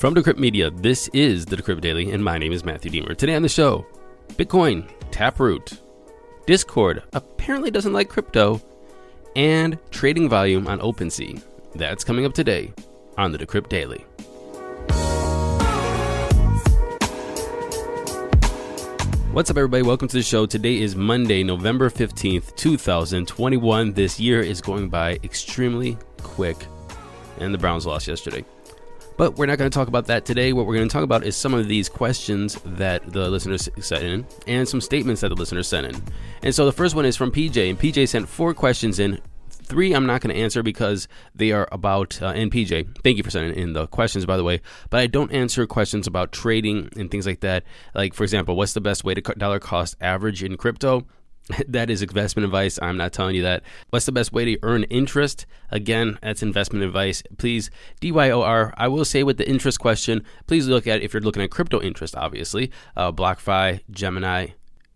From Decrypt Media, this is the Decrypt Daily, and my name is Matthew Diemer. Today on the show, Bitcoin, Taproot, Discord apparently doesn't like crypto, and trading volume on OpenSea. That's coming up today on the Decrypt Daily. What's up, everybody? Welcome to the show. Today is Monday, November 15th, 2021. This year is going by extremely quick, and the Browns lost yesterday. But we're not going to talk about that today. What we're going to talk about is some of these questions that the listeners sent in and some statements that the listeners sent in. And so the first one is from PJ, and PJ sent four questions in Three, I'm not going to answer because they are about uh, NPJ. Thank you for sending in the questions, by the way. But I don't answer questions about trading and things like that. Like, for example, what's the best way to cut dollar cost average in crypto? that is investment advice. I'm not telling you that. What's the best way to earn interest? Again, that's investment advice. Please, DYOR. I will say with the interest question, please look at if you're looking at crypto interest, obviously. Uh, BlockFi, Gemini,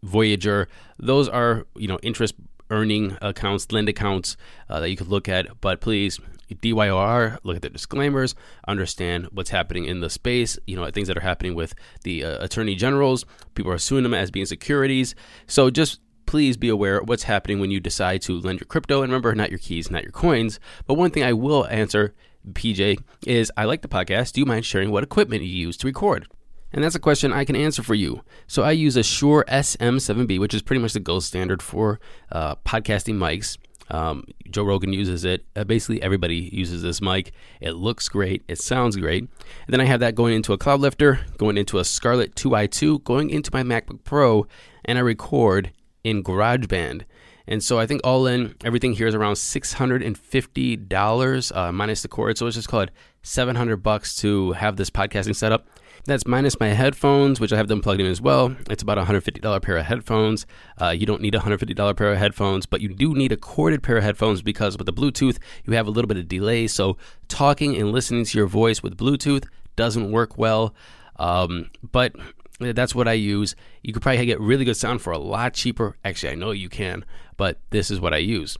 Voyager, those are, you know, interest earning accounts, lend accounts uh, that you could look at. But please, DYOR, look at the disclaimers, understand what's happening in the space, you know, things that are happening with the uh, attorney generals. People are suing them as being securities. So just please be aware of what's happening when you decide to lend your crypto. And remember, not your keys, not your coins. But one thing I will answer, PJ, is I like the podcast. Do you mind sharing what equipment you use to record? And that's a question I can answer for you. So I use a Shure SM7B, which is pretty much the gold standard for uh, podcasting mics. Um, Joe Rogan uses it. Uh, basically, everybody uses this mic. It looks great. It sounds great. And then I have that going into a Cloudlifter, going into a Scarlett 2i2, going into my MacBook Pro, and I record in GarageBand. And so I think all in, everything here is around $650 uh, minus the cord. So let's just call it 700 bucks to have this podcasting set up. That's minus my headphones, which I have them plugged in as well. It's about a $150 pair of headphones. Uh, you don't need a $150 pair of headphones, but you do need a corded pair of headphones because with the Bluetooth, you have a little bit of delay. So talking and listening to your voice with Bluetooth doesn't work well. Um, but that's what I use. You could probably get really good sound for a lot cheaper. Actually, I know you can, but this is what I use.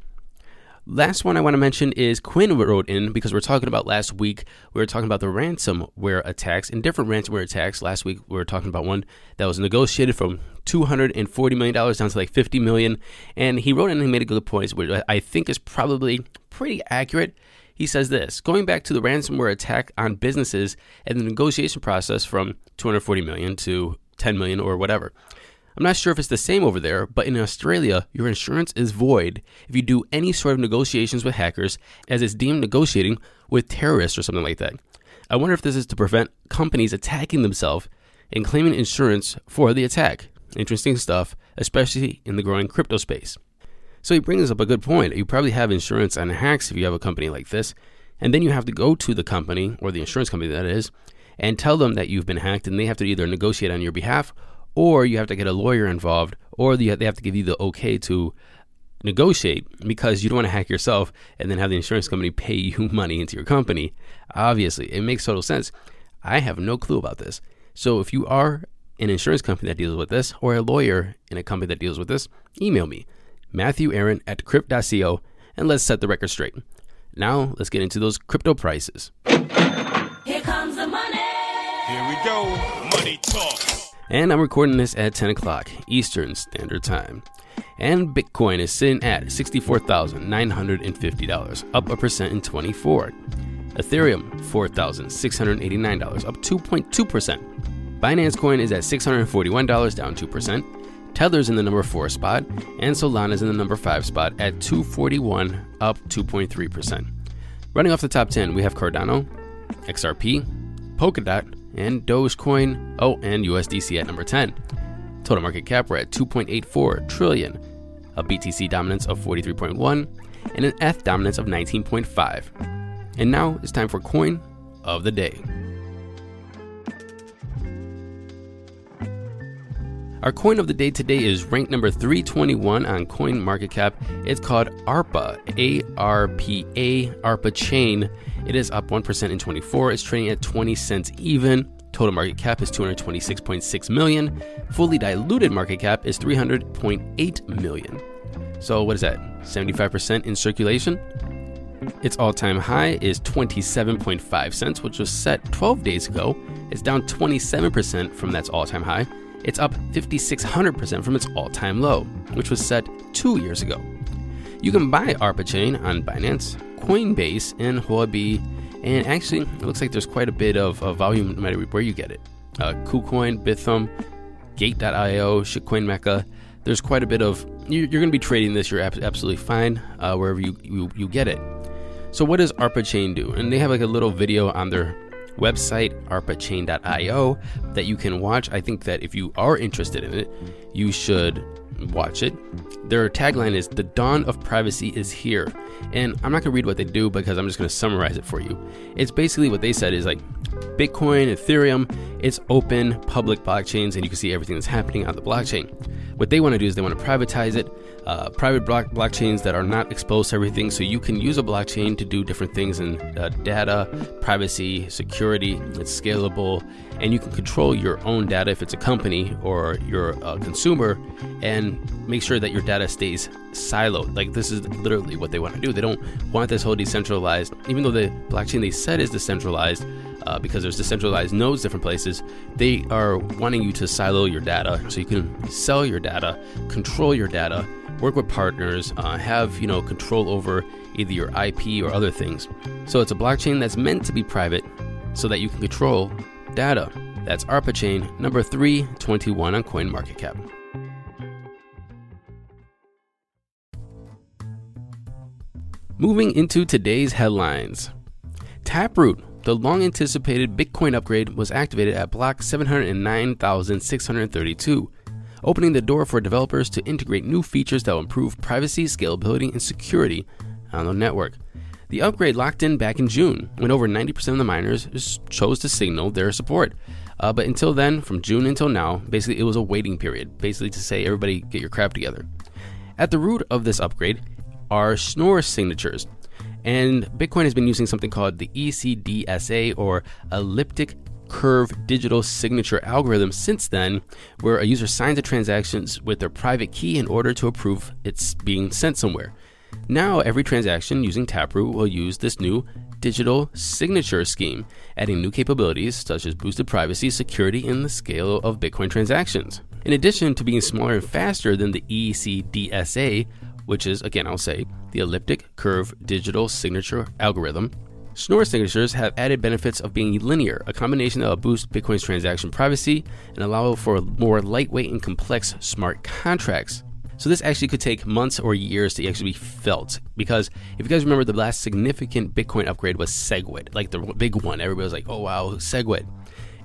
Last one I want to mention is Quinn wrote in because we're talking about last week. We were talking about the ransomware attacks and different ransomware attacks. Last week we were talking about one that was negotiated from $240 million down to like 50 million. And he wrote in and he made a good point, which I think is probably pretty accurate. He says this going back to the ransomware attack on businesses and the negotiation process from 240 million to 10 million or whatever. I'm not sure if it's the same over there, but in Australia, your insurance is void if you do any sort of negotiations with hackers, as it's deemed negotiating with terrorists or something like that. I wonder if this is to prevent companies attacking themselves and claiming insurance for the attack. Interesting stuff, especially in the growing crypto space. So he brings up a good point. You probably have insurance on hacks if you have a company like this, and then you have to go to the company or the insurance company that is and tell them that you've been hacked, and they have to either negotiate on your behalf or you have to get a lawyer involved, or they have to give you the okay to negotiate because you don't want to hack yourself and then have the insurance company pay you money into your company. Obviously, it makes total sense. I have no clue about this. So if you are an insurance company that deals with this or a lawyer in a company that deals with this, email me, Matthew Aaron at crypt.co, and let's set the record straight. Now, let's get into those crypto prices. Here comes the money. Here we go. Money talk. And I'm recording this at 10 o'clock Eastern Standard Time. And Bitcoin is sitting at $64,950, up a percent in 24. Ethereum, $4,689, up 2.2%. Binance Coin is at $641, down 2%. Tether's in the number 4 spot, and Solana's in the number 5 spot at 241, up 2.3%. Running off the top 10, we have Cardano, XRP, Polkadot, and Dogecoin, oh, and USDC at number 10. Total market cap, we're at 2.84 trillion, a BTC dominance of 43.1, and an ETH dominance of 19.5. And now it's time for Coin of the Day. Our coin of the day today is ranked number 321 on Coin Market Cap. It's called ARPA, A R P A, ARPA Chain. It is up 1% in 24. It's trading at 20 cents even. Total market cap is 226.6 million. Fully diluted market cap is 300.8 million. So what is that? 75% in circulation? Its all-time high is 27.5 cents, which was set 12 days ago. It's down 27% from that all-time high. It's up 5600% from its all-time low, which was set 2 years ago. You can buy ARPA Chain on Binance, Coinbase, and Huobi, and actually, it looks like there's quite a bit of, of volume no matter where you get it. Uh, KuCoin, Bithumb, Gate.io, Shitcoin Mecca. There's quite a bit of you're, you're going to be trading this. You're absolutely fine uh, wherever you, you you get it. So what does ARPA Chain do? And they have like a little video on their website, arpachain.io, that you can watch. I think that if you are interested in it, you should watch it. Their tagline is The dawn of privacy is here. And I'm not going to read what they do because I'm just going to summarize it for you. It's basically what they said is like Bitcoin, Ethereum, it's open public blockchains and you can see everything that's happening on the blockchain. What they want to do is they want to privatize it, uh, private block- blockchains that are not exposed to everything, so you can use a blockchain to do different things in uh, data, privacy, security. It's scalable, and you can control your own data if it's a company or you're a consumer, and make sure that your data stays siloed. Like this is literally what they want to do. They don't want this whole decentralized, even though the blockchain they said is decentralized uh, because there's decentralized nodes different places they are wanting you to silo your data. So you can sell your data control your data work with partners uh, have you know control over either your ip or other things. So it's a blockchain that's meant to be private so that you can control data. That's arpa chain number 321 on coinmarketcap. Moving into today's headlines. Taproot the long anticipated Bitcoin upgrade was activated at block 709,632, opening the door for developers to integrate new features that will improve privacy, scalability, and security on the network. The upgrade locked in back in June, when over 90% of the miners chose to signal their support. Uh, but until then, from June until now, basically it was a waiting period, basically to say everybody get your crap together. At the root of this upgrade are Schnorr signatures, and Bitcoin has been using something called the ECDSA or Elliptic Curve Digital Signature Algorithm since then, where a user signs a transaction with their private key in order to approve it's being sent somewhere. Now, every transaction using Taproot will use this new digital signature scheme, adding new capabilities such as boosted privacy, security, and the scale of Bitcoin transactions. In addition to being smaller and faster than the ECDSA, which is, again, I'll say, the elliptic curve digital signature algorithm. Schnorr signatures have added benefits of being linear, a combination that will boost Bitcoin's transaction privacy and allow for more lightweight and complex smart contracts. So this actually could take months or years to actually be felt because if you guys remember the last significant Bitcoin upgrade was SegWit, like the big one. Everybody was like, "Oh wow, SegWit."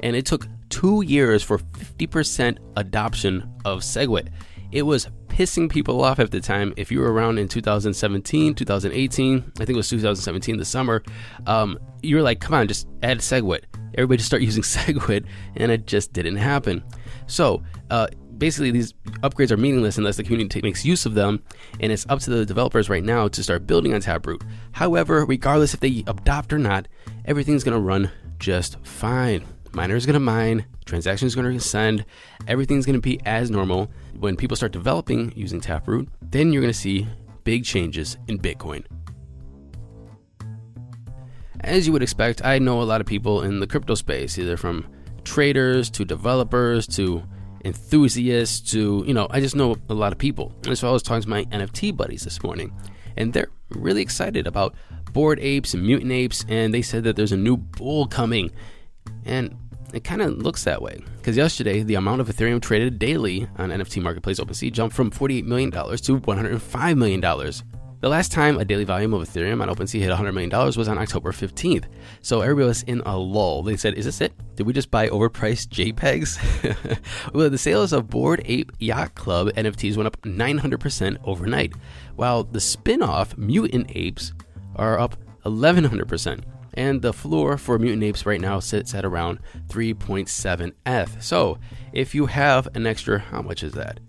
And it took 2 years for 50% adoption of SegWit. It was pissing people off at the time. If you were around in 2017, 2018, I think it was 2017, the summer, um, you were like, come on, just add SegWit. Everybody just start using SegWit, and it just didn't happen. So, uh, basically, these upgrades are meaningless unless the community makes use of them, and it's up to the developers right now to start building on Taproot. However, regardless if they adopt or not, everything's going to run just fine. Miner is going to mine, transactions going to send, everything's going to be as normal. When people start developing using Taproot, then you're going to see big changes in Bitcoin. As you would expect, I know a lot of people in the crypto space, either from traders to developers to enthusiasts to, you know, I just know a lot of people. And so I was talking to my NFT buddies this morning, and they're really excited about Bored Apes and Mutant Apes, and they said that there's a new bull coming. And it kind of looks that way. Because yesterday, the amount of Ethereum traded daily on NFT Marketplace OpenSea jumped from $48 million to $105 million. The last time a daily volume of Ethereum on OpenSea hit $100 million was on October 15th. So everybody was in a lull. They said, Is this it? Did we just buy overpriced JPEGs? well, the sales of Bored Ape Yacht Club NFTs went up 900% overnight, while the spin off Mutant Apes are up 1100%. And the floor for Mutant Apes right now sits at around 3.7F. So if you have an extra, how much is that?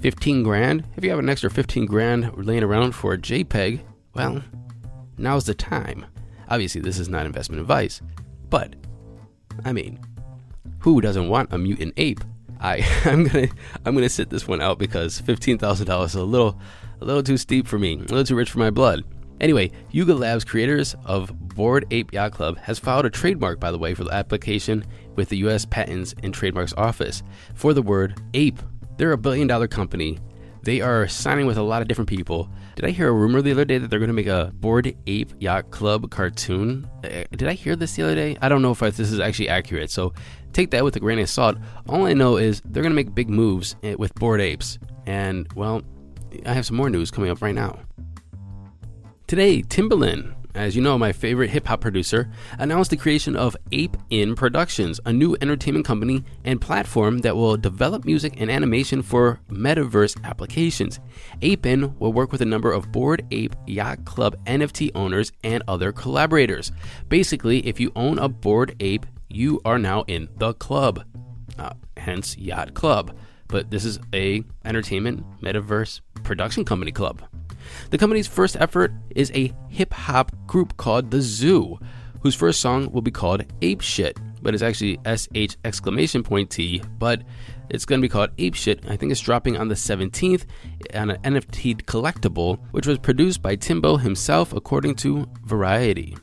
15 grand? If you have an extra 15 grand laying around for a JPEG, well, now's the time. Obviously, this is not investment advice, but I mean, who doesn't want a mutant ape? I I'm gonna I'm gonna sit this one out because fifteen thousand dollars is a little a little too steep for me, a little too rich for my blood. Anyway, Yuga Labs, creators of Bored Ape Yacht Club, has filed a trademark, by the way, for the application with the U.S. Patents and Trademarks Office for the word ape. They're a billion dollar company. They are signing with a lot of different people. Did I hear a rumor the other day that they're going to make a Bored Ape Yacht Club cartoon? Uh, did I hear this the other day? I don't know if this is actually accurate, so take that with a grain of salt. All I know is they're going to make big moves eh, with Bored Apes. And, well, I have some more news coming up right now. Today, Timbaland, as you know, my favorite hip hop producer, announced the creation of Ape In Productions, a new entertainment company and platform that will develop music and animation for metaverse applications. Ape In will work with a number of Bored Ape Yacht Club NFT owners and other collaborators. Basically, if you own a Board Ape, you are now in the club, uh, hence Yacht Club. But this is a entertainment metaverse production company club. The company's first effort is a hip hop group called The Zoo, whose first song will be called Ape Shit, but it's actually SH exclamation point T, but it's going to be called Ape Shit. I think it's dropping on the 17th on an NFT collectible, which was produced by Timbo himself, according to Variety.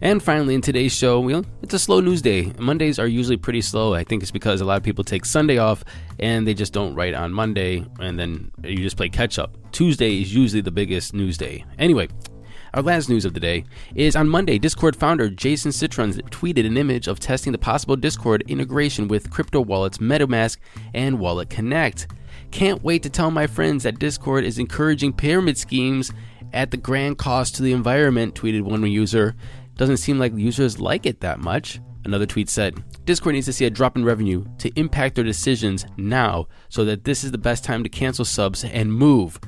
And finally, in today's show, well, it's a slow news day. Mondays are usually pretty slow. I think it's because a lot of people take Sunday off and they just don't write on Monday, and then you just play catch up. Tuesday is usually the biggest news day. Anyway, our last news of the day is on Monday, Discord founder Jason Citron tweeted an image of testing the possible Discord integration with crypto wallets MetaMask and Wallet Connect. Can't wait to tell my friends that Discord is encouraging pyramid schemes at the grand cost to the environment, tweeted one user. Doesn't seem like users like it that much. Another tweet said, Discord needs to see a drop in revenue to impact their decisions now so that this is the best time to cancel subs and move.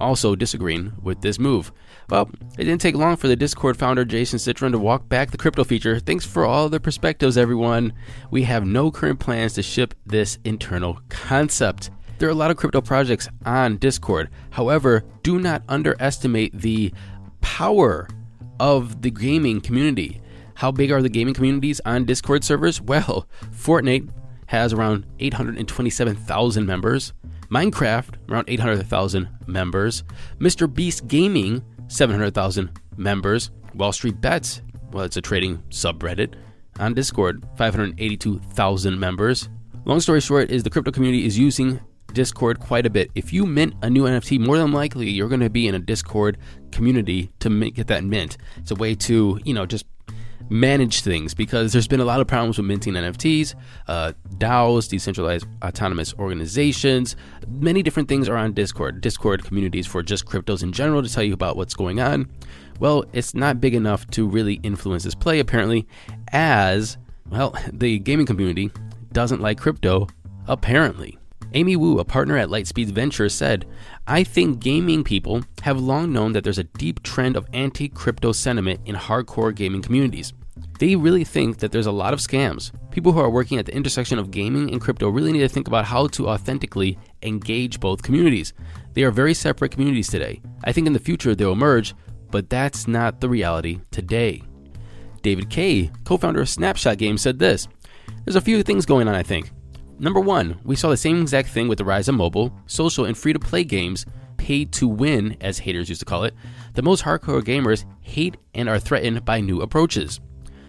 Also disagreeing with this move. Well, it didn't take long for the Discord founder Jason Citron to walk back the crypto feature. Thanks for all the perspectives, everyone. We have no current plans to ship this internal concept. There are a lot of crypto projects on Discord. However, do not underestimate the power of the gaming community. How big are the gaming communities on Discord servers? Well, Fortnite has around 827,000 members, Minecraft around 800,000 members, Mr. Beast Gaming 700,000 members, Wall Street Bets, well, it's a trading subreddit on Discord, 582,000 members. Long story short is the crypto community is using Discord quite a bit. If you mint a new NFT, more than likely you're going to be in a Discord community to get that mint. It's a way to, you know, just manage things because there's been a lot of problems with minting NFTs, uh, DAOs, decentralized autonomous organizations. Many different things are on Discord. Discord communities for just cryptos in general to tell you about what's going on. Well, it's not big enough to really influence this play, apparently, as, well, the gaming community doesn't like crypto, apparently. Amy Wu, a partner at Lightspeed Ventures, said, I think gaming people have long known that there's a deep trend of anti crypto sentiment in hardcore gaming communities. They really think that there's a lot of scams. People who are working at the intersection of gaming and crypto really need to think about how to authentically engage both communities. They are very separate communities today. I think in the future they'll merge, but that's not the reality today. David Kaye, co founder of Snapshot Games, said this There's a few things going on, I think. Number one, we saw the same exact thing with the rise of mobile, social, and free to play games, paid to win, as haters used to call it. The most hardcore gamers hate and are threatened by new approaches.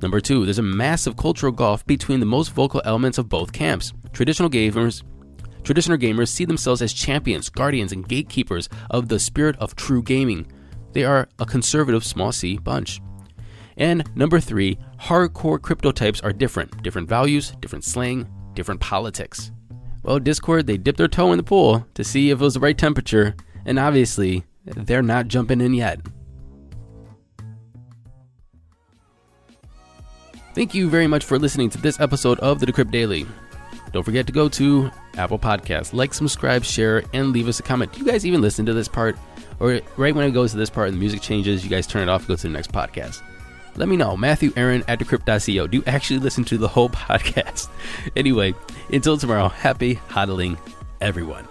Number two, there's a massive cultural gulf between the most vocal elements of both camps. Traditional gamers Traditional gamers see themselves as champions, guardians, and gatekeepers of the spirit of true gaming. They are a conservative small c bunch. And number three, hardcore crypto types are different. Different values, different slang, different politics. Well, Discord, they dipped their toe in the pool to see if it was the right temperature, and obviously, they're not jumping in yet. Thank you very much for listening to this episode of the Decrypt Daily. Don't forget to go to Apple Podcasts, like, subscribe, share, and leave us a comment. Do you guys even listen to this part? Or right when it goes to this part and the music changes, you guys turn it off and go to the next podcast. Let me know. Matthew Aaron at decrypt.co. Do you actually listen to the whole podcast? anyway, until tomorrow, happy hodling, everyone.